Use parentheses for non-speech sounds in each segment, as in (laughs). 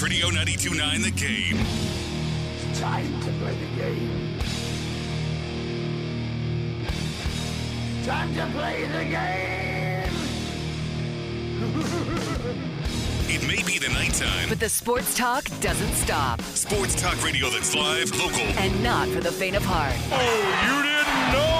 Sports Radio 929 The Game. Time to play the game. Time to play the game. (laughs) It may be the nighttime. But the sports talk doesn't stop. Sports talk radio that's live, local. And not for the faint of heart. Oh, you didn't know?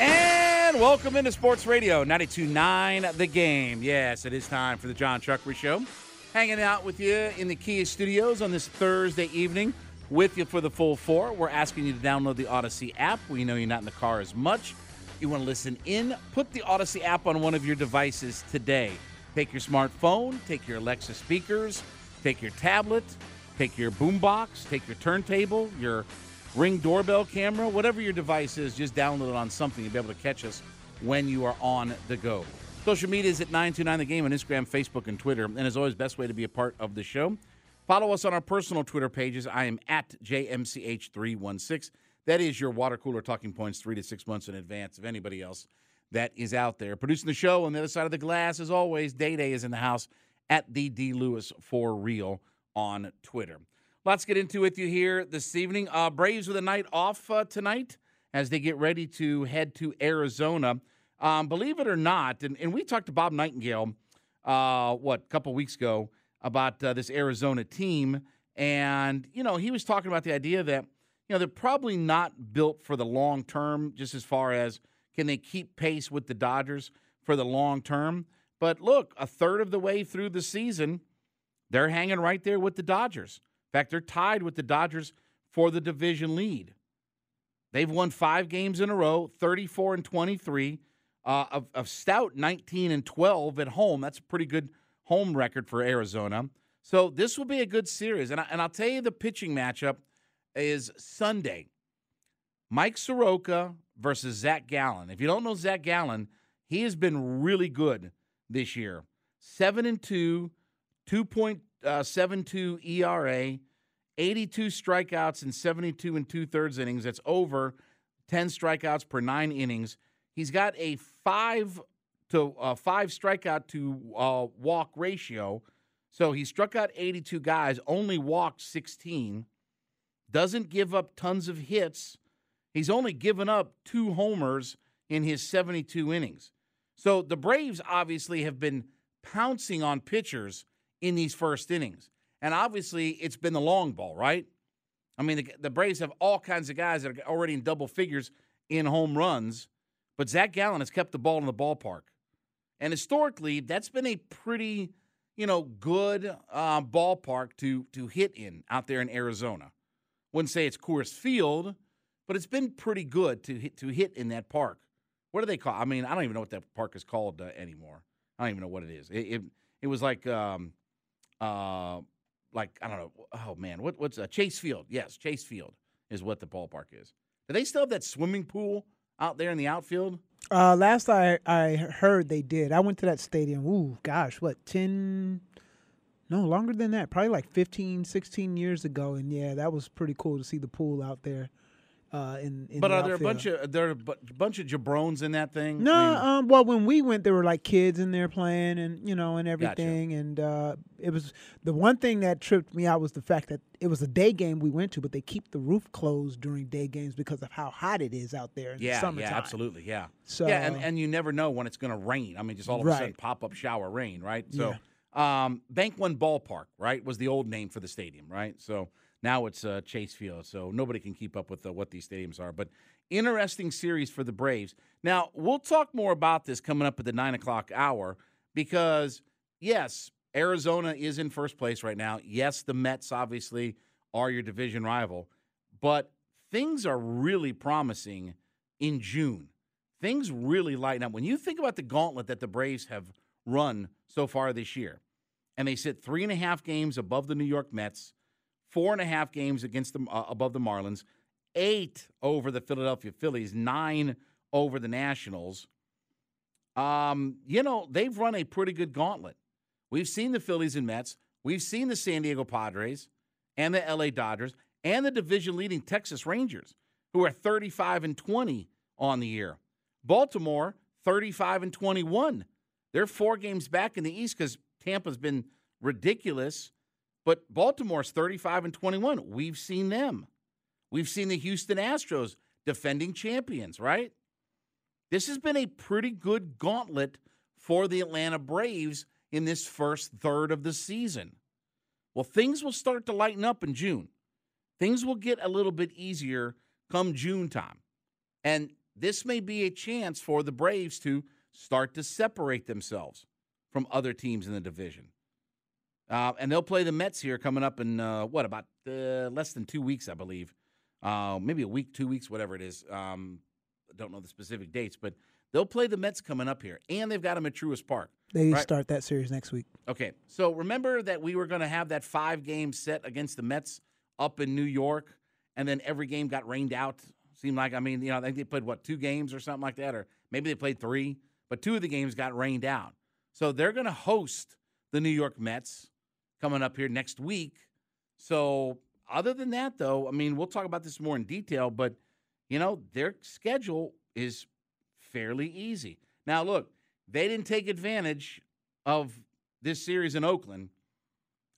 And welcome into Sports Radio 92.9 The Game. Yes, it is time for the John Chuckery Show. Hanging out with you in the Kia Studios on this Thursday evening with you for the full four. We're asking you to download the Audacy app. We know you're not in the car as much. You want to listen in? Put the Audacy app on one of your devices today. Take your smartphone, take your Alexa speakers, take your tablet, take your boombox, take your turntable, your Ring doorbell camera, whatever your device is, just download it on something. You'll be able to catch us when you are on the go. Social media is at 929 The Game on Instagram, Facebook, and Twitter. And as always, best way to be a part of the show. Follow us on our personal Twitter pages. I am at JMCH316. That is your water cooler talking points three to six months in advance of anybody else that is out there. Producing the show on the other side of the glass, as always, Day Day is in the house at the D Lewis for real on Twitter. Let's get into it with you here this evening. Uh, Braves with a night off uh, tonight as they get ready to head to Arizona. Um, believe it or not, and, and we talked to Bob Nightingale, uh, what, a couple weeks ago about uh, this Arizona team. And, you know, he was talking about the idea that, you know, they're probably not built for the long term, just as far as can they keep pace with the Dodgers for the long term. But look, a third of the way through the season, they're hanging right there with the Dodgers. In fact, they're tied with the Dodgers for the division lead. They've won five games in a row, 34 and 23. Uh, of, of stout 19 and 12 at home. That's a pretty good home record for Arizona. So this will be a good series. And, I, and I'll tell you the pitching matchup is Sunday. Mike Soroka versus Zac Gallen. If you don't know Zac Gallen, he has been really good this year. 7 and 2, 2.72 ERA, 82 strikeouts in 72 and two thirds innings. That's over 10 strikeouts per nine innings. He's got a five to uh, five strikeout to uh, walk ratio. So he struck out 82 guys, only walked 16. Doesn't give up tons of hits. He's only given up two homers in his 72 innings. So the Braves obviously have been pouncing on pitchers in these first innings. And obviously, it's been the long ball, right? I mean, the, the, Braves have all kinds of guys that are already in double figures in home runs, but Zac Gallen has kept the ball in the ballpark. And historically, that's been a pretty, you know, good uh, ballpark to to hit in out there in Arizona. Wouldn't say it's Coors Field, but it's been pretty good to hit to hit in that park. What do they call? I mean, I don't even know what that park is called uh, anymore. I don't even know what it is. It it, it was like um, uh, like I don't know. Oh man, what what's uh, Chase Field? Yes, Chase Field is what the ballpark is. Do they still have that swimming pool out there in the outfield? Uh, last I I heard they did. I went to that stadium. Ooh, gosh, what ten? No, longer than that. Probably like 15, 16 years ago. And yeah, that was pretty cool to see the pool out there. Uh, in, in but the are there a bunch of there are a bunch of jabrones in that thing? No, I mean, um, well, when we went, there were like kids in there playing, and you know, and everything. And uh, it was the one thing that tripped me out was the fact that it was a day game we went to, but they keep the roof closed during day games because of how hot it is out there in the yeah, summertime. yeah, absolutely, yeah. So yeah, and, and you never know when it's going to rain. I mean, just all of a sudden pop up shower rain, right? So, um, Bank One Ballpark, right, was the old name for the stadium, right? So now it's uh, Chase Field. So nobody can keep up with uh, what these stadiums are. But interesting series for the Braves. Now we'll talk more about this coming up at the nine o'clock hour because yes, Arizona is in first place right now. Yes, the Mets obviously are your division rival, but things are really promising in June. Things really lighten up. When you think about the gauntlet that the Braves have run so far this year, and they sit three and a half games above the New York Mets, four and a half games against the uh, above the Marlins, eight over the Philadelphia Phillies, nine over the Nationals. Um, you know they've run a pretty good gauntlet. We've seen the Phillies and Mets, we've seen the San Diego Padres, and the LA Dodgers, and the division leading Texas Rangers, who are 35 and 20 on the year. Baltimore, 35 and 21. They're four games back in the East because Tampa's been ridiculous. But Baltimore's 35 and 21. We've seen them. We've seen the Houston Astros defending champions, right? This has been a pretty good gauntlet for the Atlanta Braves in this first third of the season. Well, things will start to lighten up in June. Things will get a little bit easier come June time. And this may be a chance for the Braves to start to separate themselves from other teams in the division. Uh, and they'll play the Mets here coming up in uh, what about uh, less than two weeks, I believe. Uh, maybe a week, two weeks, whatever it is. Um, I don't know the specific dates, but they'll play the Mets coming up here, and they've got them at Truist Park. They right? start that series next week. Okay, so remember that we were going to have that five game set against the Mets up in New York, and then every game got rained out. Seemed like I mean, you know, I think they played what two games or something like that, or maybe they played three, but two of the games got rained out. So they're going to host the New York Mets coming up here next week. So other than that, though, I mean, we'll talk about this more in detail, but you know, their schedule is fairly easy. Now, look, they didn't take advantage of this series in Oakland.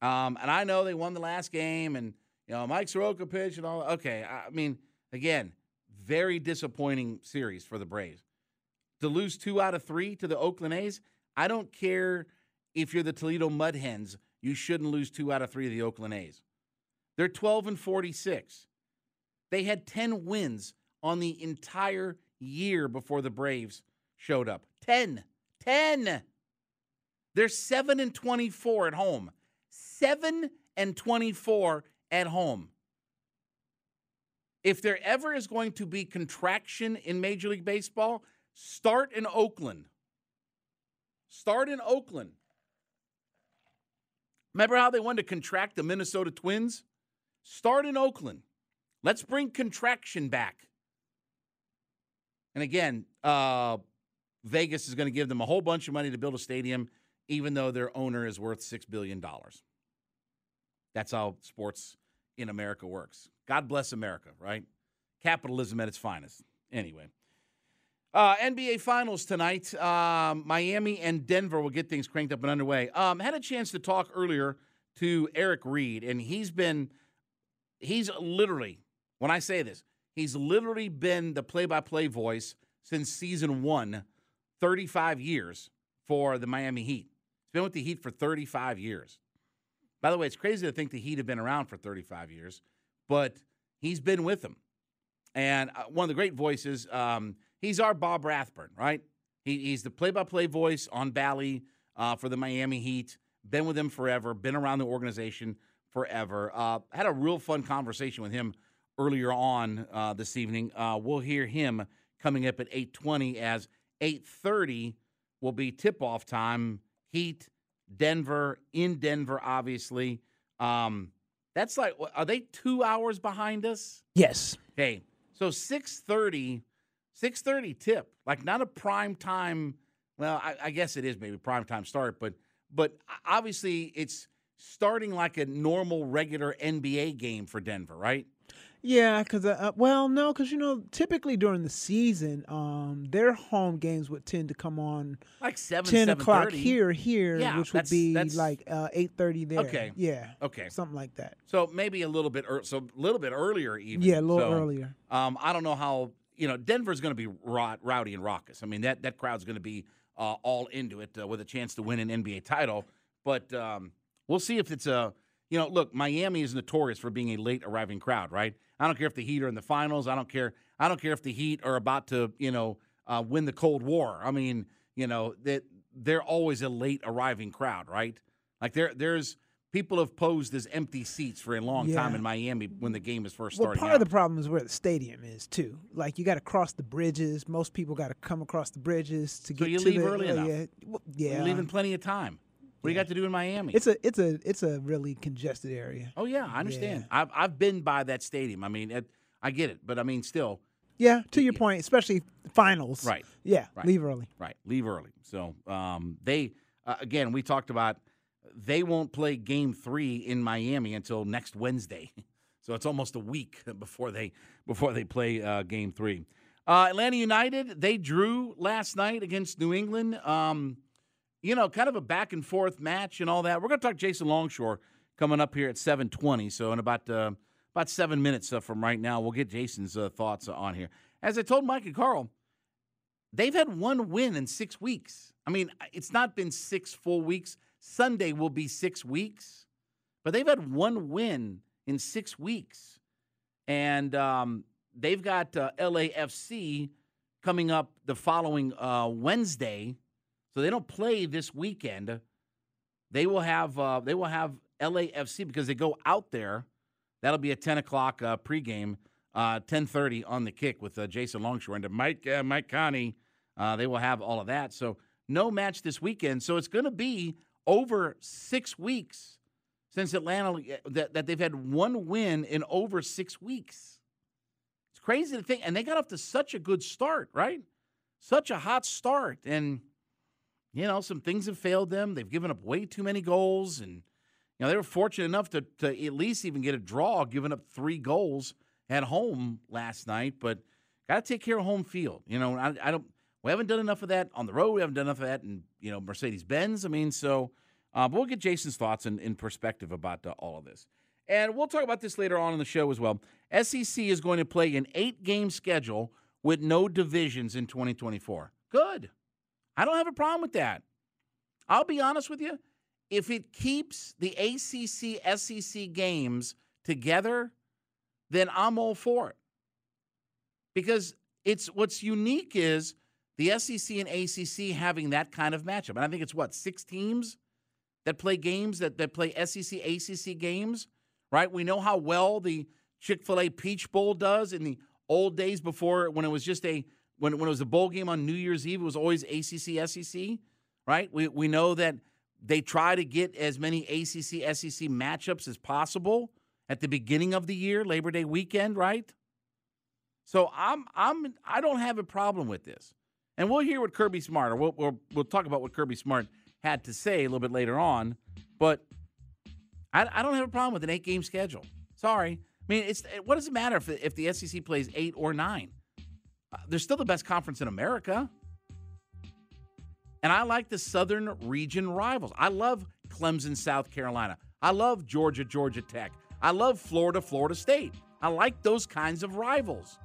Um, and I know they won the last game and, you know, Mike Soroka pitched and all. Okay. I mean, again, very disappointing series for the Braves. To lose two out of three to the Oakland A's, I don't care if you're the Toledo Mud Hens, you shouldn't lose two out of three of the Oakland A's. They're 12 and 46. They had 10 wins on the entire year before the Braves showed up. 10. 10. They're 7 and 24 at home. 7 and 24 at home. If there ever is going to be contraction in Major League Baseball, start in Oakland. Start in Oakland. Remember how they wanted to contract the Minnesota Twins? Start in Oakland. Let's bring contraction back. And again, uh, Vegas is going to give them a whole bunch of money to build a stadium, even though their owner is worth $6 billion. That's how sports in America works. God bless America, right? Capitalism at its finest. Anyway. Uh, NBA Finals tonight. Um, Miami and Denver will get things cranked up and underway. Um, had a chance to talk earlier to Eric Reid, and he's been, he's literally, when I say this, he's literally been the play by play voice since season one, 35 years for the Miami Heat. He's been with the Heat for 35 years. By the way, it's crazy to think the Heat have been around for 35 years, but he's been with them. And uh, one of the great voices, um, he's our Bob Rathbun, right? He, he's the play-by-play voice on Bally uh, for the Miami Heat. Been with them forever. Been around the organization forever. Uh, had a real fun conversation with him earlier on uh, this evening. Uh, we'll hear him coming up at 8:20 as 8:30 will be tip-off time. Heat, Denver in Denver, obviously. Um, That's like, are they two hours behind us? Yes. Okay, so 6:30, 6:30 tip, like not a prime time. Well, I, I guess it is maybe prime time start, but but obviously it's starting like a normal regular NBA game for Denver, right? Yeah, because uh, uh, well, no, because you know, typically during the season, um, their home games would tend to come on like seven, ten o'clock 7:30. here, here, Yeah, which would be that's- like uh, eight thirty there. Okay. yeah, Okay. something like that. So maybe a little bit, ear- so a little bit earlier, even. Yeah, a little So, earlier. Um, I don't know how you know Denver's going to be ro- rowdy and raucous. I mean that that crowd's going to be uh, all into it uh, with a chance to win an NBA title. But um, we'll see if it's a you know look. Miami is notorious for being a late arriving crowd, right? I don't care if the Heat are in the finals. I don't care. I don't care if the Heat are about to you know uh, win the Cold War. I mean you know that they're always a late arriving crowd, right? Like there there's people have posed as empty seats for a long time in Miami when the game is first Well, starting part out. of the problem is where the stadium is too. Like you got to cross the bridges. Most people got to come across the bridges to So get you to leave the, early uh, enough. Yeah, well, yeah. You're leaving plenty of time. What do you got to do in Miami? It's a it's a it's a really congested area. oh yeah, I understand. I've I've been by that stadium. I mean, it, I get it, but I mean, still, Yeah, to your point, especially finals. Right. Yeah, Right. leave early. right? Leave early. So um, they uh, again, we talked about they won't play Game Three in Miami until next Wednesday. (laughs) So it's almost a week (laughs) before they before they play uh, Game Three. Uh, Atlanta United they drew last night against New England. Um, you know, kind of a back and forth match and all that. We're going to talk Jason Longshore coming up here at 7:20. So in about uh, about seven minutes uh, from right now, we'll get Jason's uh, thoughts on here. As I told Mike and Carl, they've had one win in six weeks. I mean, it's not been six full weeks. Sunday will be six weeks, but they've had one win in six weeks, and um, they've got uh, LAFC coming up the following uh, Wednesday. So they don't play this weekend. They will have uh, they will have LAFC because they go out there. That'll be a ten o'clock uh, pregame, uh, ten thirty on the kick with uh, Jason Longshore and Mike uh, Mike Conti. Uh, they will have all of that. So no match this weekend. So it's going to be over six weeks since Atlanta uh, that, that they've had one win in over six weeks. It's crazy to think, and they got off to such a good start, right? Such a hot start, and you know, some things have failed them. They've given up way too many goals, and you know they were fortunate enough to to at least even get a draw, giving up three goals at home last night. But got to take care of home field. You know, I, I don't. We haven't done enough of that on the road. We haven't done enough of that in you know Mercedes Benz. I mean, so. Uh, but we'll get Jason's thoughts and in, perspective about uh, all of this. And we'll talk about this later on in the show as well. SEC is going to play an eight game schedule with no divisions in 2024. Good. I don't have a problem with that. I'll be honest with you. If it keeps the ACC SEC games together, then I'm all for it. Because it's what's unique is the SEC and ACC having that kind of matchup. And I think it's what, six teams that play games that, that play SEC, ACC games, right? We know how well the Chick fil A Peach Bowl does in the old days before when it was just a when, when it was a bowl game on New Year's Eve, it was always ACC, SEC, right? We, we know that they try to get as many ACC, SEC matchups as possible at the beginning of the year, Labor Day weekend, right? So I'm I'm I don't have a problem with this, and we'll hear what Kirby Smart or we'll we'll, we'll talk about what Kirby Smart had to say a little bit later on, but I, I don't have a problem with an eight game schedule. Sorry, I mean it's what does it matter if if the SEC plays eight or nine? Uh, they're still the best conference in America. And I like the Southern region rivals. I love Clemson, South Carolina. I love Georgia, Georgia Tech. I love Florida, Florida State. I like those kinds of rivals,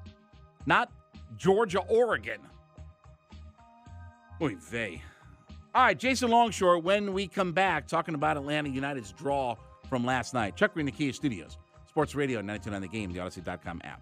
not Georgia, Oregon. Oy vey. All right, Jason Longshore, when we come back, talking about Atlanta United's draw from last night. Chuck Green, the Kia Studios, Sports Radio 929 The Game, the Audacy.com app.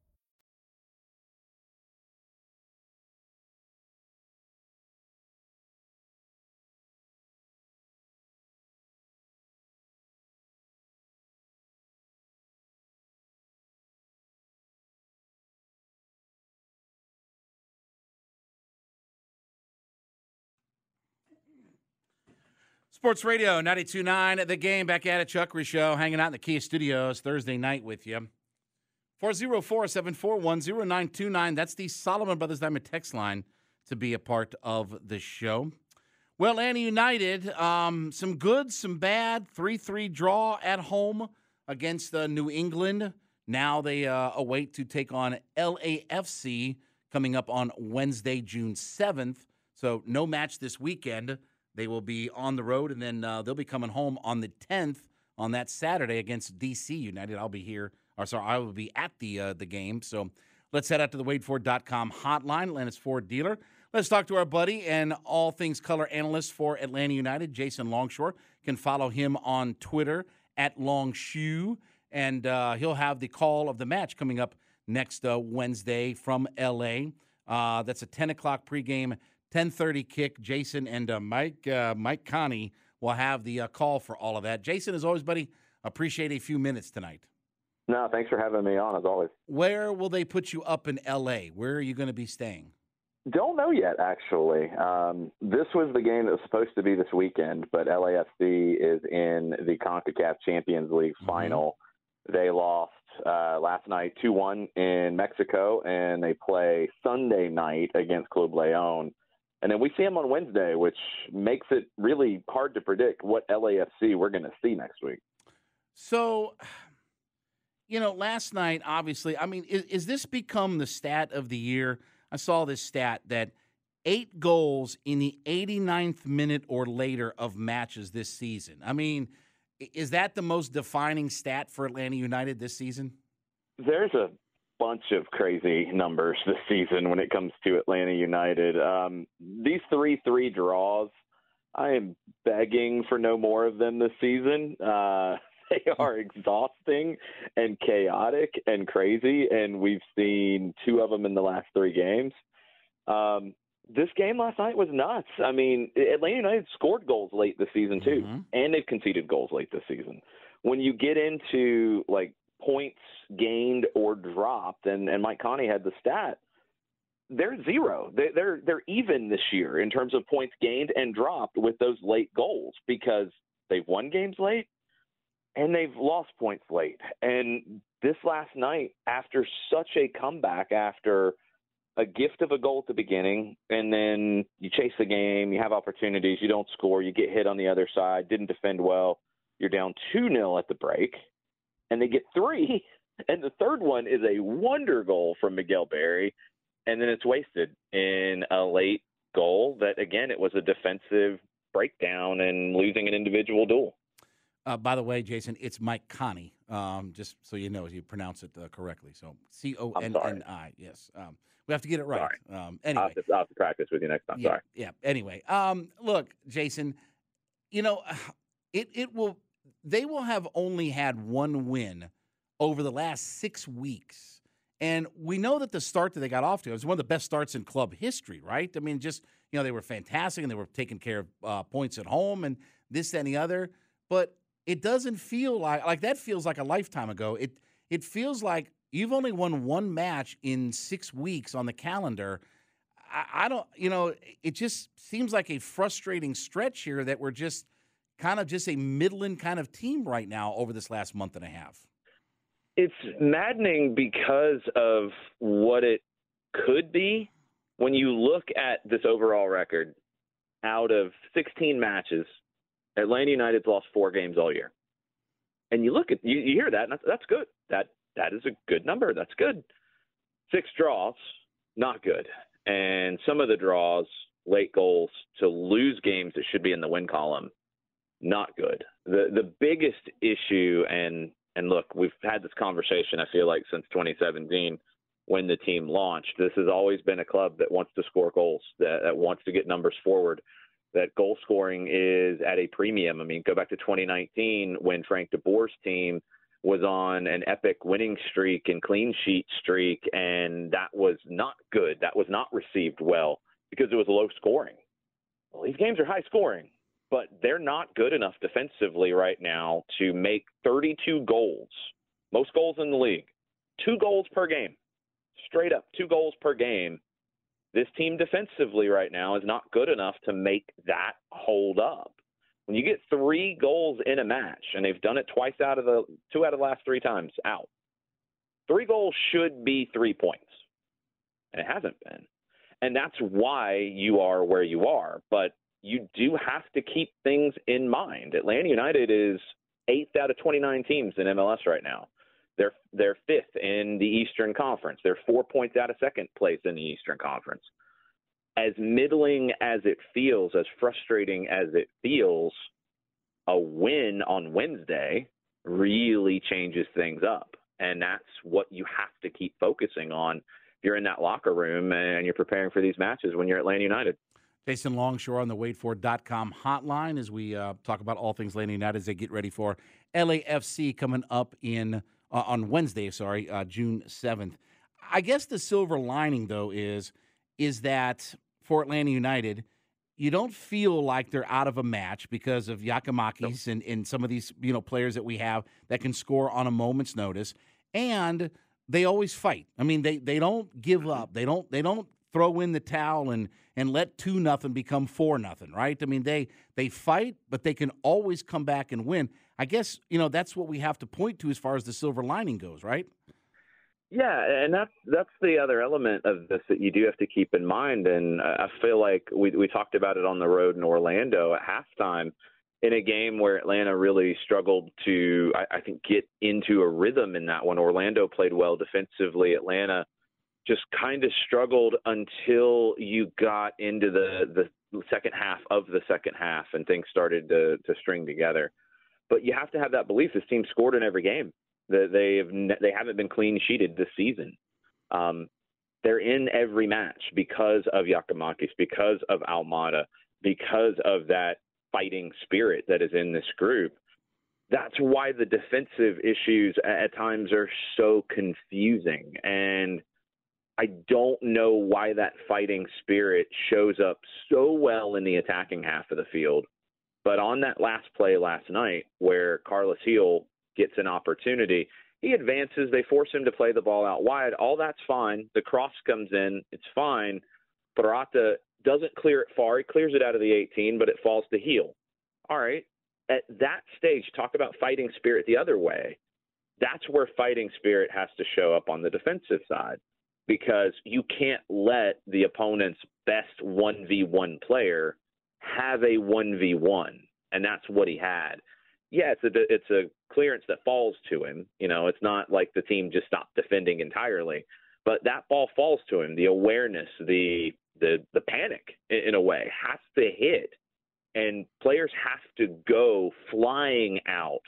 Sports Radio 92.9 The Game back at it. Chuckery Show hanging out in the Kia Studios Thursday night with you. 404-741-0929. That's the Solomon Brothers Diamond text line to be a part of the show. Well, Atlanta United, um, some good, some bad. 3-3 draw at home against uh, New England. Now they uh, await to take on LAFC coming up on Wednesday, June 7th. So no match this weekend. They will be on the road, and then uh, they'll be coming home on the 10th on that Saturday against DC United. I'll be here, or sorry, I will be at the uh, the game. So let's head out to the WadeFord.com hotline, Atlanta's Ford dealer. Let's talk to our buddy and all things color analyst for Atlanta United, Jason Longshore. You can follow him on Twitter at Longshoe, and uh, he'll have the call of the match coming up next uh, Wednesday from LA. Uh, that's a 10 o'clock pregame 10:30 kick. Jason and uh, Mike uh, Mike Conti will have the uh, call for all of that. Jason, as always, buddy, appreciate a few minutes tonight. No, thanks for having me on as always. Where will they put you up in L.A.? Where are you going to be staying? Don't know yet, actually. Um, this was the game that was supposed to be this weekend, but LAFC is in the CONCACAF Champions League Mm-hmm. final. They lost uh, last night 2 1 in Mexico, and they play Sunday night against Club Leon. And then we see them on Wednesday, which makes it really hard to predict what LAFC we're going to see next week. So, you know, last night, obviously, I mean, is, is this become the stat of the year? I saw this stat that eight goals in the 89th minute or later of matches this season. I mean, is that the most defining stat for Atlanta United this season? There's a bunch of crazy numbers this season when it comes to Atlanta United. Um, these three three draws, I am begging for no more of them this season. Uh, (laughs) they are exhausting and chaotic and crazy, and we've seen two of them in the last three games. Um, this game last night was nuts. I mean, Atlanta United scored goals late this season too, and they've conceded goals late this season. When you get into like points gained or dropped, and, and Mike Conti had the stat, they're zero. They, they're they're even this year in terms of points gained and dropped with those late goals because they've won games late and they've lost points late. And this last night, after such a comeback, after a gift of a goal at the beginning, and then you chase the game, you have opportunities, you don't score, you get hit on the other side, didn't defend well, you're down 2 0 at the break, and they get three. (laughs) And the third one is a wonder goal from Miguel Berry, and then it's wasted in a late goal that, again, it was a defensive breakdown and losing an individual duel. Uh, by the way, Jason, it's Mike Conti. Um, just so you know, you pronounce it uh, correctly. So C O N N I. Yes. Um, we have to get it right. Um, anyway, I'll have, to, I'll have to practice with you next time. yeah, Sorry. yeah. Anyway, um, look, Jason, you know, (sighs) it it will. They will have only had one win over the last six weeks, and we know that the start that they got off to was one of the best starts in club history. Right? I mean, just you know, they were fantastic and they were taking care of uh, points at home and this that, and the other, but it doesn't feel like like that feels like a lifetime ago. It it feels like you've only won one match in six weeks on the calendar. I, I don't, you know, it just seems like a frustrating stretch here that we're just kind of just a middling kind of team right now over this last month and a half. It's maddening because of what it could be when you look at this overall record. Out of 16 matches, Atlanta United's lost four games all year. And you look at you, you hear that, and that's, that's good. That that is a good number. That's good. Six draws, not good. And some of the draws, late goals to lose games that should be in the win column, not good. The the biggest issue, and and look, we've had this conversation. I feel like since 2017 when the team launched. This has always been a club that wants to score goals, that, that wants to get numbers forward that goal scoring is at a premium. I mean, go back to 2019 when Frank DeBoer's team was on an epic winning streak and clean sheet streak, and that was not good. That was not received well because it was low scoring. Well, these games are high scoring, but they're not good enough defensively right now to make 32 goals, most goals in the league, two goals per game, straight up, two goals per game this team defensively right now is not good enough to make that hold up. When you get three goals in a match, and they've done it twice out of the two out of the last three times out, three goals should be three points. And it hasn't been. And that's why you are where you are. But keep things in mind. Atlanta United is eighth out of 29 teams in MLS right now. They're they're fifth in the Eastern Conference. They're four points out of second place in the Eastern Conference. As middling as it feels, as frustrating as it feels, a win on Wednesday really changes things up. And that's what you have to keep focusing on if you're in that locker room and you're preparing for these matches when you're at Atlanta United. Jason Longshore on the WadeFord.com hotline as we uh, talk about all things Atlanta United as they get ready for LAFC coming up in uh, on Wednesday, sorry, uh, June 7th. I guess the silver lining, though, is is that for Atlanta United, you don't feel like they're out of a match because of Giakoumakis nope. and, and some of these you know players that we have that can score on a moment's notice, and they always fight. I mean, they they don't give Mm-hmm. up. They don't they don't throw in the towel and and let two nothing become four nothing. Right? I mean, they they fight, but they can always come back and win. I guess you know that's what we have to point to as far as the silver lining goes, right? Yeah, and that's that's the other element of this that you do have to keep in mind. And I feel like we we talked about it on the road in Orlando at halftime in a game where Atlanta really struggled to, I, I think, get into a rhythm in that one. Orlando played well defensively. Atlanta just kind of struggled until you got into the the second half of the second half and things started to to string together. But you have to have that belief. This team scored in every game. They have they haven't been clean sheeted this season. Um, they're in every match because of Giakoumakis, because of Almada, because of that fighting spirit that is in this group. That's why the defensive issues at times are so confusing. And I don't know why that fighting spirit shows up so well in the attacking half of the field. But on that last play last night, where Carles Gil gets an opportunity, he advances. They force him to play the ball out wide. All that's fine. The cross comes in. It's fine. Purata doesn't clear it far. He clears it out of the 18, but it falls to Gil. All right. At that stage, talk about fighting spirit the other way. That's where fighting spirit has to show up on the defensive side because you can't let the opponent's best 1v1 player have a 1v1 and that's what he had yeah it's a it's a clearance that falls to him you know it's not like the team just stopped defending entirely but that ball falls to him the awareness the the the panic in, in a way has to hit and players have to go flying out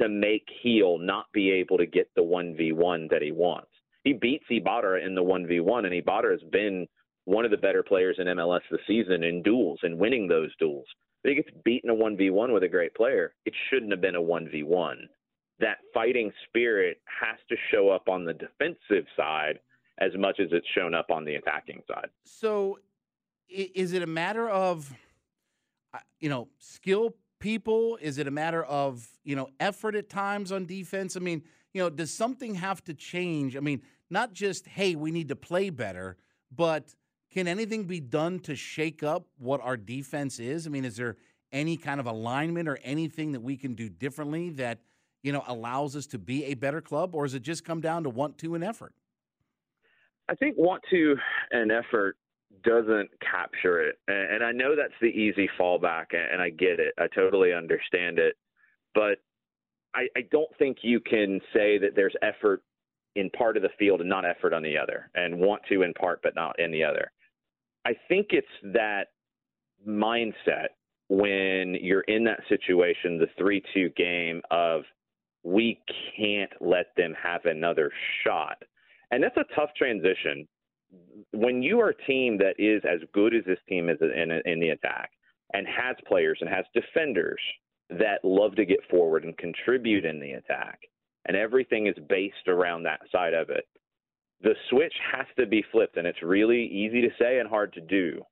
to make Gil not be able to get the 1v1 that he wants. He beats Ibarra in the 1v1, and Ibarra has been one of the better players in MLS this season in duels and winning those duels. But he gets beaten a 1v1 with a great player. It shouldn't have been a 1v1. That fighting spirit has to show up on the defensive side as much as it's shown up on the attacking side. So, is it a matter of, uh, you know, skill people? Is it a matter of, you know, effort at times on defense? I mean, you know, does something have to change? I mean, not just, hey, we need to play better, but can anything be done to shake up what our defense is? I mean, is there any kind of alignment or anything that we can do differently that, you know, allows us to be a better club? Or does it just come down to want to and effort? I think want to and effort doesn't capture it. And I know that's the easy fallback, and I get it. I totally understand it. But I, I don't think you can say that there's effort in part of the field and not effort on the other, and want to in part but not in the other. I think it's that mindset when you're in that situation, the 3 2 game of we can't let them have another shot. And that's a tough transition. When you are a team that is as good as this team is in, in the attack and has players and has defenders that love to get forward and contribute in the attack, and everything is based around that side of it, the switch has to be flipped, and it's really easy to say and hard to do.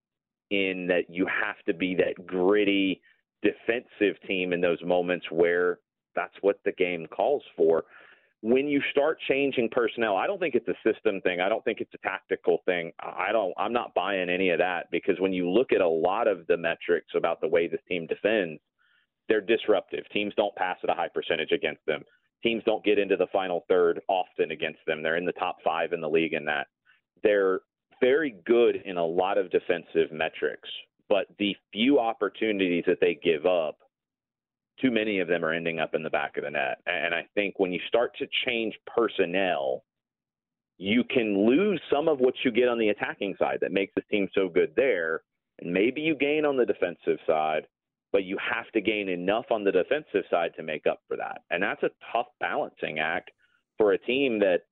In that you have to be that gritty defensive team in those moments where that's what the game calls for. When you start changing personnel, I don't think it's a system thing. I don't think it's a tactical thing. I don't. I'm not buying any of that because when you look at a lot of the metrics about the way this team defends, they're disruptive. Teams don't pass at a high percentage against them teams don't get into the final third often against them. They're in the top five in the league in that. They're very good in a lot of defensive metrics, but the few opportunities that they give up, too many of them are ending up in the back of the net. And I think when you start to change personnel, you can lose some of what you get on the attacking side that makes the team so good there. And maybe you gain on the defensive side, but you have to gain enough on the defensive side to make up for that. And that's a tough balancing act for a team that,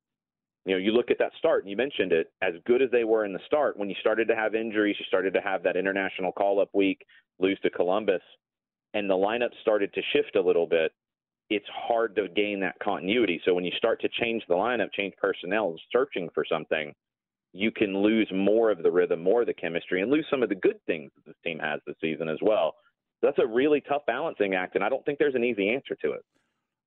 you know, you look at that start and you mentioned it, as good as they were in the start, when you started to have injuries, you started to have that international call up week, lose to Columbus, and the lineup started to shift a little bit. It's hard to gain that continuity. So when you start to change the lineup, change personnel, searching for something, you can lose more of the rhythm, more of the chemistry, and lose some of the good things that this team has this season as well that's a really tough balancing act, and I don't think there's an easy answer to it.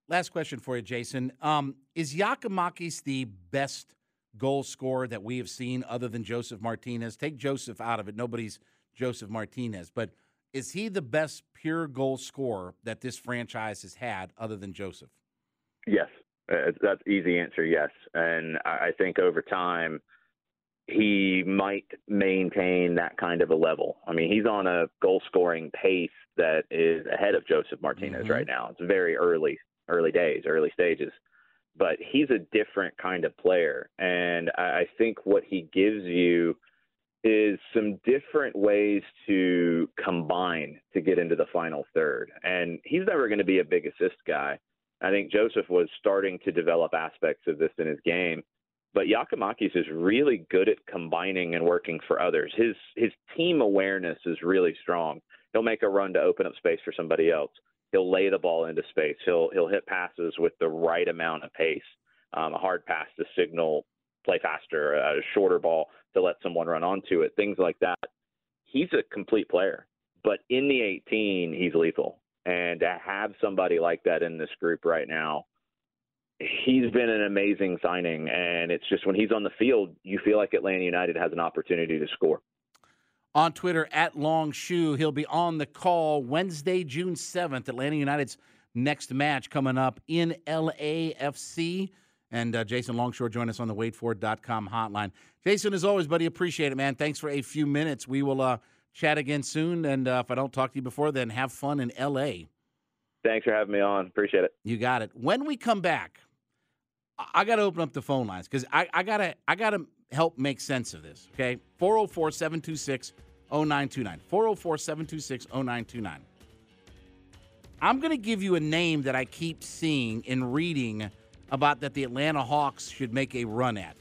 Last question for you, Jason. Um, is Giakoumakis the best goal scorer that we have seen other than Josef Martinez? Take Josef out of it. Nobody's Josef Martinez. But is he the best pure goal scorer that this franchise has had other than Josef? Yes. Uh, that's easy answer, yes. And I think over time – he might maintain that kind of a level. I mean, he's on a goal scoring pace that is ahead of Josef Martinez mm-hmm. right now. It's very early, early days, early stages, but he's a different kind of player. And I think what he gives you is some different ways to combine to get into the final third. And he's never going to be a big assist guy. I think Josef was starting to develop aspects of this in his game but Giakoumakis is really good at combining and working for others. His his team awareness is really strong. He'll make a run to open up space for somebody else. He'll lay the ball into space. He'll he'll hit passes with the right amount of pace. Um, a hard pass to signal play faster, a shorter ball to let someone run onto it, things like that. He's a complete player, but in the 18, he's lethal. And to have somebody like that in this group right now he's been an amazing signing, and it's just when he's on the field, you feel like Atlanta United has an opportunity to score. On Twitter at Long Shoe, he'll be on the call Wednesday, June seventh. Atlanta United's next match coming up in LAFC. And uh, Jason Longshore join us on the WadeFord.com hotline. Jason, as always, buddy, appreciate it, man. Thanks for a few minutes. We will uh, chat again soon. And uh, if I don't talk to you before, then have fun in LA. Thanks for having me on. Appreciate it. You got it. When we come back, I got to open up the phone lines because I, I gotta I gotta help make sense of this. Okay, 404-726 0929. 404 726 0929. I'm going to give you a name that I keep seeing and reading about that the Atlanta Hawks should make a run at.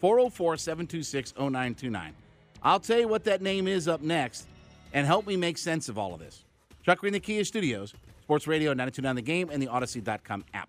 404 726 0929. I'll tell you what that name is up next and help me make sense of all of this. Chuck Green, the Kia Studios, Sports Radio 929 The Game, and the Audacy.com app.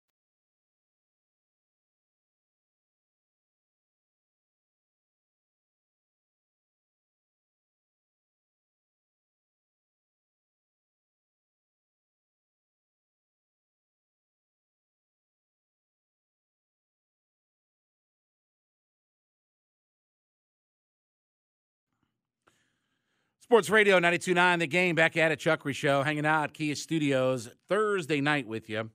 Sports Radio 929 The Game back at it. Chuckery Show hanging out at Kia Studios Thursday night with you.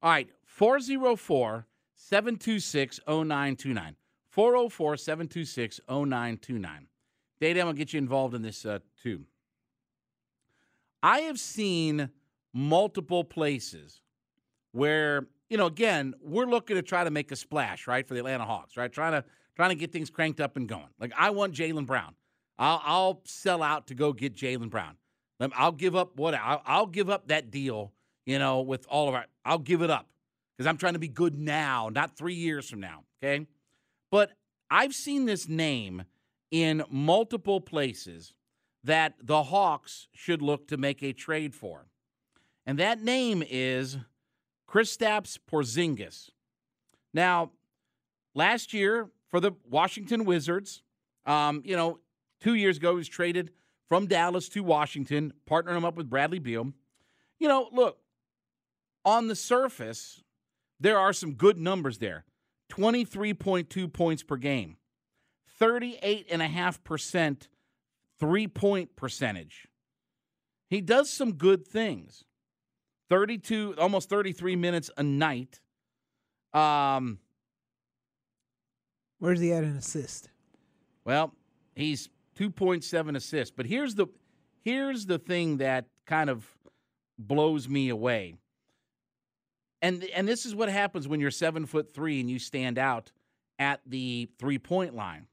All right, 404 726 0929. 404 726 0929. Data, to get you involved in this uh, too. I have seen multiple places where, you know, again, we're looking to try to make a splash, right, for the Atlanta Hawks, right? Trying to trying to get things cranked up and going. Like I want Jaylen Brown. I'll, I'll sell out to go get Jaylen Brown. I'll give up what I'll, I'll give up that deal. You know, with all of our, I'll give it up because I'm trying to be good now, not three years from now. Okay, but I've seen this name in multiple places that the Hawks should look to make a trade for, and that name is Kristaps Porzingis. Now, last year for the Washington Wizards, um, you know, Two years ago, he was traded from Dallas to Washington, partnering him up with Bradley Beal. You know, look, on the surface, there are some good numbers there 23.2 points per game, 38.5% three point percentage. He does some good things. 32, almost 33 minutes a night. Um, Where's he at an assist? Well, he's 2.7 assists. But here's the here's the thing that kind of blows me away. And and this is what happens when you're seven foot three and you stand out at the three point line.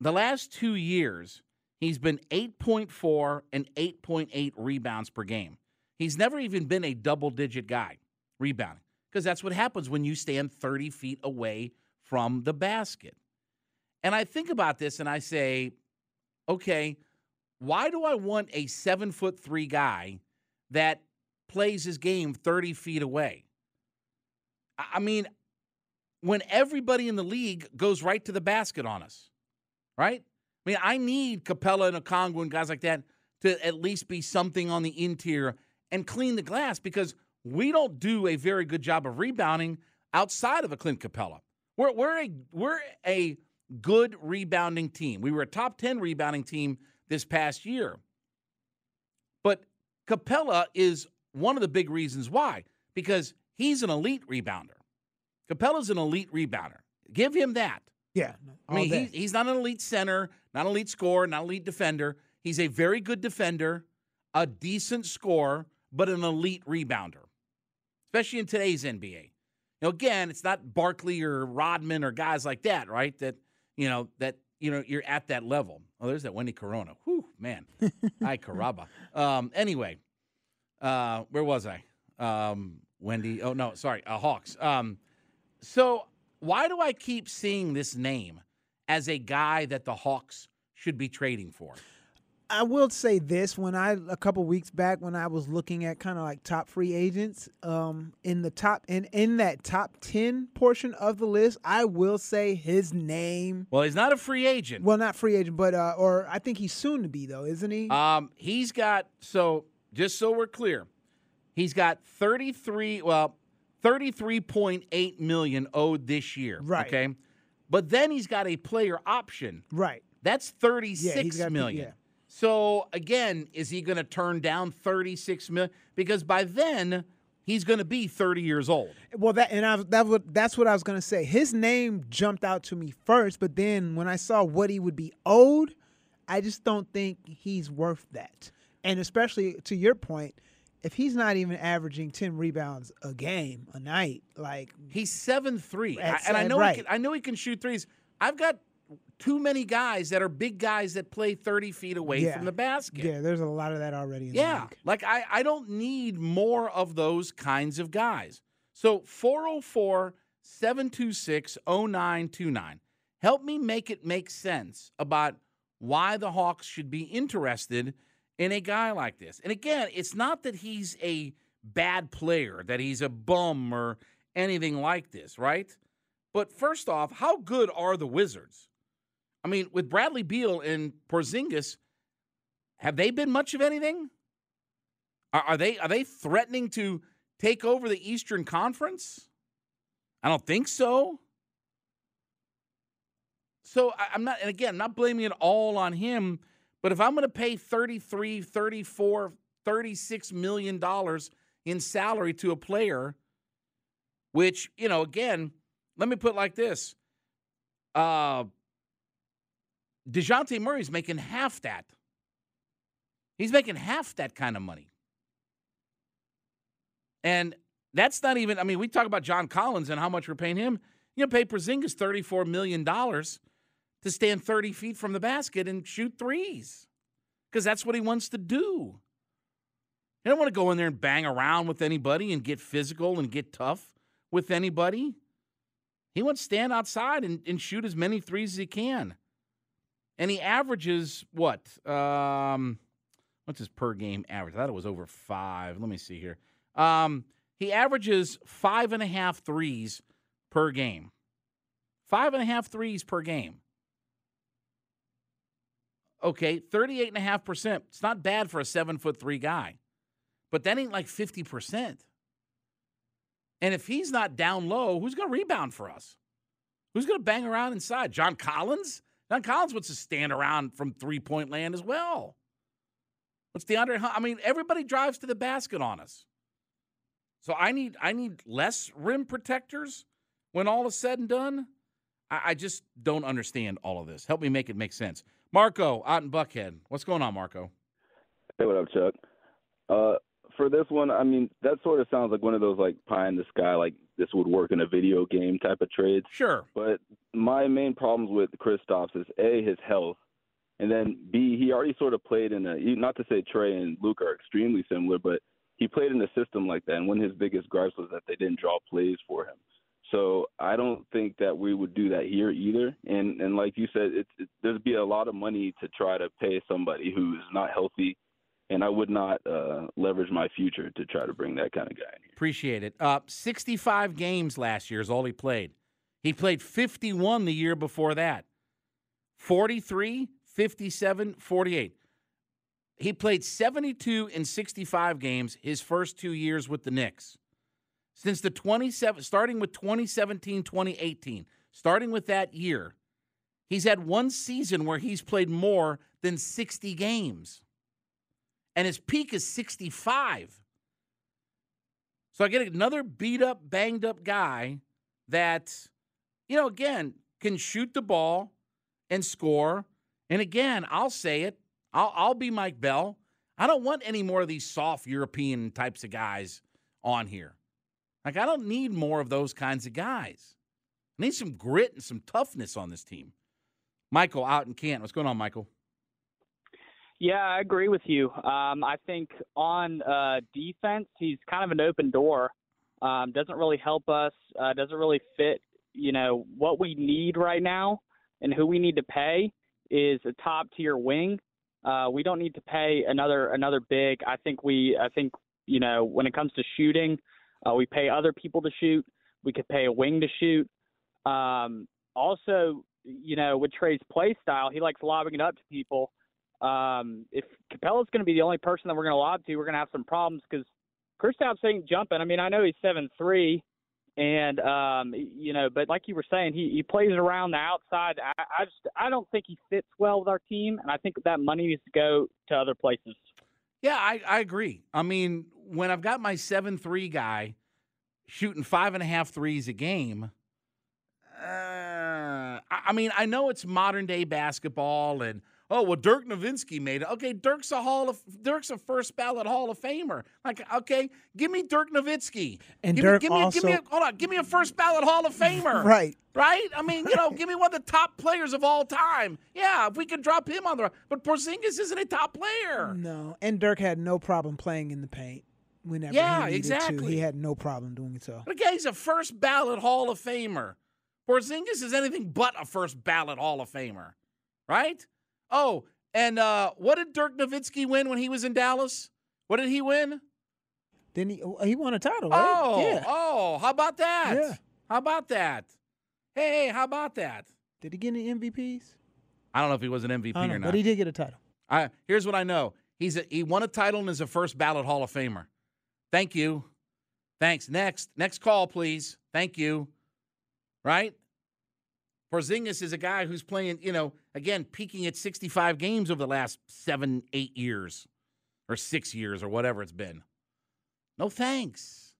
The last two years, he's been 8.4 and 8.8 rebounds per game. He's never even been a double digit guy rebounding because that's what happens when you stand 30 feet away from the basket. And I think about this and I say, okay, why do I want a seven foot three guy that plays his game 30 feet away? I mean, when everybody in the league goes right to the basket on us, right? I mean, I need Capela and Okongwu and guys like that to at least be something on the interior and clean the glass because we don't do a very good job of rebounding outside of a Clint Capela. We're, we're a we're a good rebounding team. We were a top 10 rebounding team this past year. But Capela is one of the big reasons why, because he's an elite rebounder. Capela's an elite rebounder. Give him that. Yeah. I mean, he, he's not an elite center, not an elite scorer, not an elite defender. He's a very good defender, a decent scorer, but an elite rebounder, especially in today's NBA. Now, again, it's not Barkley or Rodman or guys like that, right? That you know, that, you know, you're at that level. Oh, there's that Wendy Corona. Whew, man. Hi, (laughs) Caraba. Um, anyway, uh, where was I? Um, Wendy. Oh, no, sorry. Uh, Hawks. Um, so why do I keep seeing this name as a guy that the Hawks should be trading for. I will say this: when I a couple weeks back, when I was looking at kind of like top free agents, um, in the top in in that top ten portion of the list, I will say his name. Well, he's not a free agent. Well, not free agent, but uh, or I think he's soon to be though, isn't he? Um, he's got so just so we're clear, he's got thirty three. Well, thirty three point eight million owed this year. Right. Okay, but then he's got a player option. Right. That's thirty six Yeah, the- yeah. So again, is he going to turn down 36 million? Because by then he's going to be 30 years old. Well, that and I that what that's what I was gonna say. His name jumped out to me first, but then when I saw what he would be owed, I just don't think he's worth that. And especially to your point, if he's not even averaging ten rebounds a game, a night, like He's seven three, and I know right. he can, I know he can shoot threes. I've got too many guys that are big guys that play 30 feet away yeah. from the basket. Yeah, there's a lot of that already. In the Yeah. Like I, I don't need more of those kinds of guys. So 404 726 0929. Help me make it make sense about why the Hawks should be interested in a guy like this. And again, it's not that he's a bad player, that he's a bum or anything like this, right? But first off, how good are the Wizards? I mean, with Bradley Beal and Porzingis, have they been much of anything? Are, are they are they threatening to take over the Eastern Conference? I don't think so. So I, I'm not, and again, I'm not blaming it all on him, but if I'm going to pay 33, 34, 36 million dollars in salary to a player, which, you know, again, let me put like this. Uh DeJounte Murray's making half that. He's making half that kind of money. And that's not even, I mean, we talk about John Collins and how much we're paying him. You know, pay Porzingis $34 million to stand 30 feet from the basket and shoot threes because that's what he wants to do. He don't want to go in there and bang around with anybody and get physical and get tough with anybody. He wants to stand outside and, and shoot as many threes as he can. And he averages what? Um, what's his per game average? I thought it was over five. Let me see here. Um, he averages five and a half threes per game. Five and a half threes per game. Okay, 38.5%. It's not bad for a seven foot three guy, but that ain't like 50%. And if he's not down low, who's going to rebound for us? Who's going to bang around inside? John Collins? John Collins wants to stand around from three point land as well. What's DeAndre? I mean, everybody drives to the basket on us. So I need I need less rim protectors when all is said and done. I, I just don't understand all of this. Help me make it make sense. Marco out in Buckhead. What's going on, Marco? Hey, what up, Chuck? Uh, for this one, I mean, that sort of sounds like one of those like pie in the sky, like this would work in a video game type of trade. Sure. But my main problems with Kristaps is a his health, and then b he already sort of played in a. Not to say Trae and Luke are extremely similar, but he played in a system like that, and one of his biggest gripes was that they didn't draw plays for him. So I don't think that we would do that here either. And and like you said, it's it, there'd be a lot of money to try to pay somebody who is not healthy, and I would not uh, leverage my future to try to bring that kind of guy in here. Appreciate it. Uh, 65 games last year is all he played. He played 51 the year before that. 43, 57, 48. He played 72 in 65 games his first two years with the Knicks. Since the 27, starting with 2017, 2018, starting with that year, he's had one season where he's played more than 60 games. And his peak is 65. So I get another beat up, banged up guy that, you know, again, can shoot the ball and score. And again, I'll say it. I'll, I'll be Mike Bell. I don't want any more of these soft European types of guys on here. Like, I don't need more of those kinds of guys. I need some grit and some toughness on this team. Michael out in Kent. What's going on, Michael? Yeah, I agree with you. Um, I think on uh, defense, he's kind of an open door. Um, doesn't really help us. Uh, doesn't really fit, you know, what we need right now and who we need to pay. is a top tier wing. Uh, we don't need to pay another another big. I think we I think you know when it comes to shooting, uh, we pay other people to shoot. We could pay a wing to shoot. Um, also, you know, with Trae's play style, he likes lobbing it up to people. Um, if Capela's going to be the only person that we're going to lob to, we're going to have some problems because Kristaps ain't jumping. I mean, I know he's seven three, and um, you know, but like you were saying, he he plays around the outside. I, I just I don't think he fits well with our team, and I think that money needs to go to other places. Yeah, I, I agree. I mean, when I've got my seven three guy shooting five and a half threes a game, uh, I, I mean, I know it's modern day basketball and oh well Dirk Nowitzki made it. Okay, Dirk's a Hall of Dirk's a first ballot Hall of Famer. Like, okay, give me Dirk Nowitzki. And give Dirk me, give me, also- give me a, hold on, give me a first ballot Hall of Famer. (laughs) Right. Right? I mean, you know, (laughs) give me one of the top players of all time. Yeah, if we can drop him on the but Porzingis isn't a top player. No, and Dirk had no problem playing in the paint whenever Yeah, he needed to. exactly. He had no problem doing it so. But again, he's a first ballot Hall of Famer. Porzingis is anything but a first ballot Hall of Famer, right? Oh, and uh, what did Dirk Nowitzki win when he was in Dallas? What did he win? Then he he won a title, right? Oh, yeah. oh, how about that? Yeah. How about that? Hey, how about that? Did he get any MVPs? I don't know if he was an MVP know, or not. but he did get a title. I, here's what I know. He's a, he won a title and is a first ballot Hall of Famer. Thank you. Thanks. Next. Next call, please. Thank you. Right? Porzingis is a guy who's playing, you know, again, peaking at 65 games over the last seven, eight years or six years or whatever it's been. No thanks.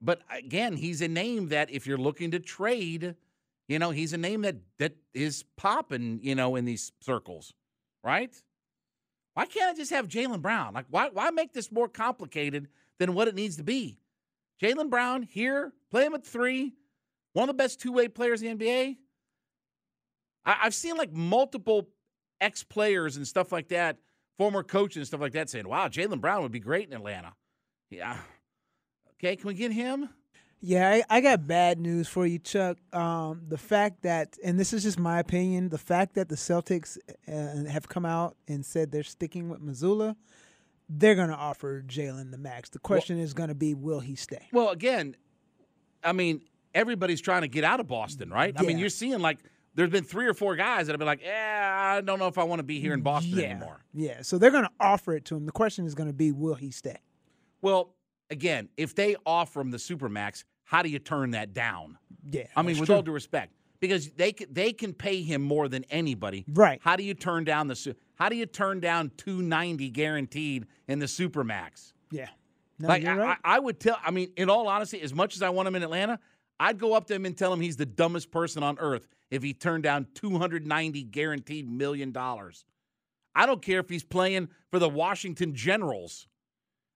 But again, he's a name that if you're looking to trade, you know, he's a name that that is popping, you know, in these circles, right? Why can't I just have Jaylen Brown? Like, why why make this more complicated than what it needs to be? Jaylen Brown here, play him at three, one of the best two way players in the NBA. I, I've seen like multiple ex players and stuff like that, former coaches and stuff like that, saying, "Wow, Jaylen Brown would be great in Atlanta." Yeah. Okay, can we get him? Yeah, I, I got bad news for you, Chuck. Um, the fact that, and this is just my opinion, the fact that the Celtics uh, have come out and said they're sticking with Mazzulla, they're going to offer Jaylen the max. The question is going to be, will he stay? Well, again, I mean, everybody's trying to get out of Boston, right? I mean, you're seeing like there's been three or four guys that have been like, "Yeah, I don't know if I want to be here in Boston yeah, anymore." yeah. So they're going to offer it to him. The question is going to be, will he stay? Well, again, if they offer him the supermax, how do you turn that down? Yeah, I mean, with true. all due respect, because they can, they can pay him more than anybody. Right. How do you turn down the How do you turn down 290 guaranteed in the supermax? Yeah. No, like I, right. I I would tell. I mean, in all honesty, as much as I want him in Atlanta, I'd go up to him and tell him he's the dumbest person on earth if he turned down 290 guaranteed million dollars. I don't care if he's playing for the Washington Generals.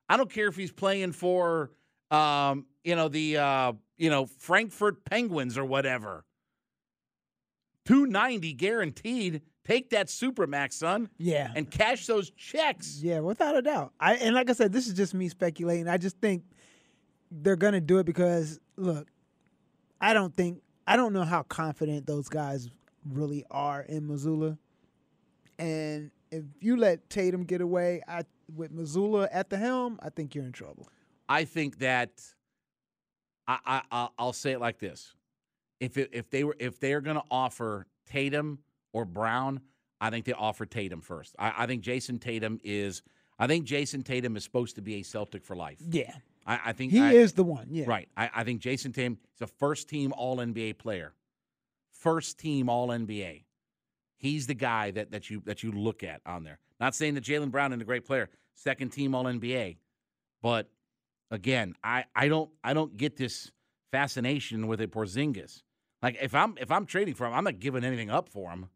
I don't care if he's playing for, um, you know, the uh, you know Frankfurt Penguins or whatever. 290 guaranteed. Take that supermax, son. Yeah. And cash those checks. Yeah, without a doubt. I and like I said, this is just me speculating. I just think they're gonna do it because look, I don't think I don't know how confident those guys really are in Mazzulla. And if you let Tatum get away I, with Mazzulla at the helm, I think you're in trouble. I think that I, I I'll- say it like this: if it, if they were if they are going to offer Tatum or Brown, I think they offer Tatum first. I, I think Jayson Tatum is. I think Jayson Tatum is supposed to be a Celtic for life. Yeah. I, I think He I- is the one, yeah. Right. I, I think Jayson Tatum is a first team All NBA player, first team All NBA. He's the guy that that you that you look at on there. Not saying that Jaylen Brown is a great player, second team All NBA, but again, I I don't I don't get this fascination with a Porzingis. Like if I'm if I'm trading for him, I'm not giving anything up for him.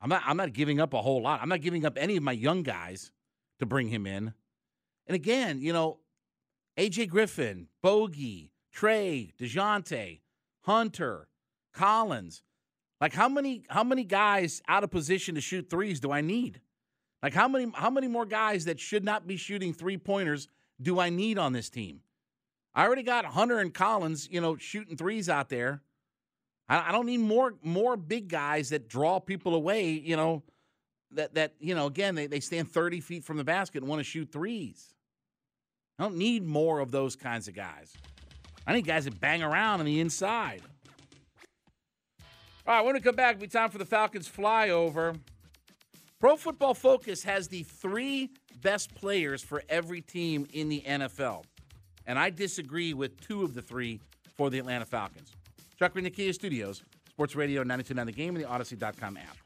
I'm not I'm not giving up a whole lot. I'm not giving up any of my young guys to bring him in. And again, you know, AJ Griffin, Bogi, Trae, DeJounte, Hunter, Collins. Like how many how many guys out of position to shoot threes do I need? Like how many how many more guys that should not be shooting three pointers do I need on this team? I already got Hunter and Collins, you know, shooting threes out there. I, I don't need more more big guys that draw people away. You know, that that you know again they, they stand 30 feet from the basket and want to shoot threes. I don't need more of those kinds of guys. I need guys that bang around on the inside. All right, when we come back, it'll be time for the Falcons flyover. Pro Football Focus has the three best players for every team in the NFL. And I disagree with two of the three for the Atlanta Falcons. Chuck Kia Studios, Sports Radio 929 The Game, and the Audacy.com app.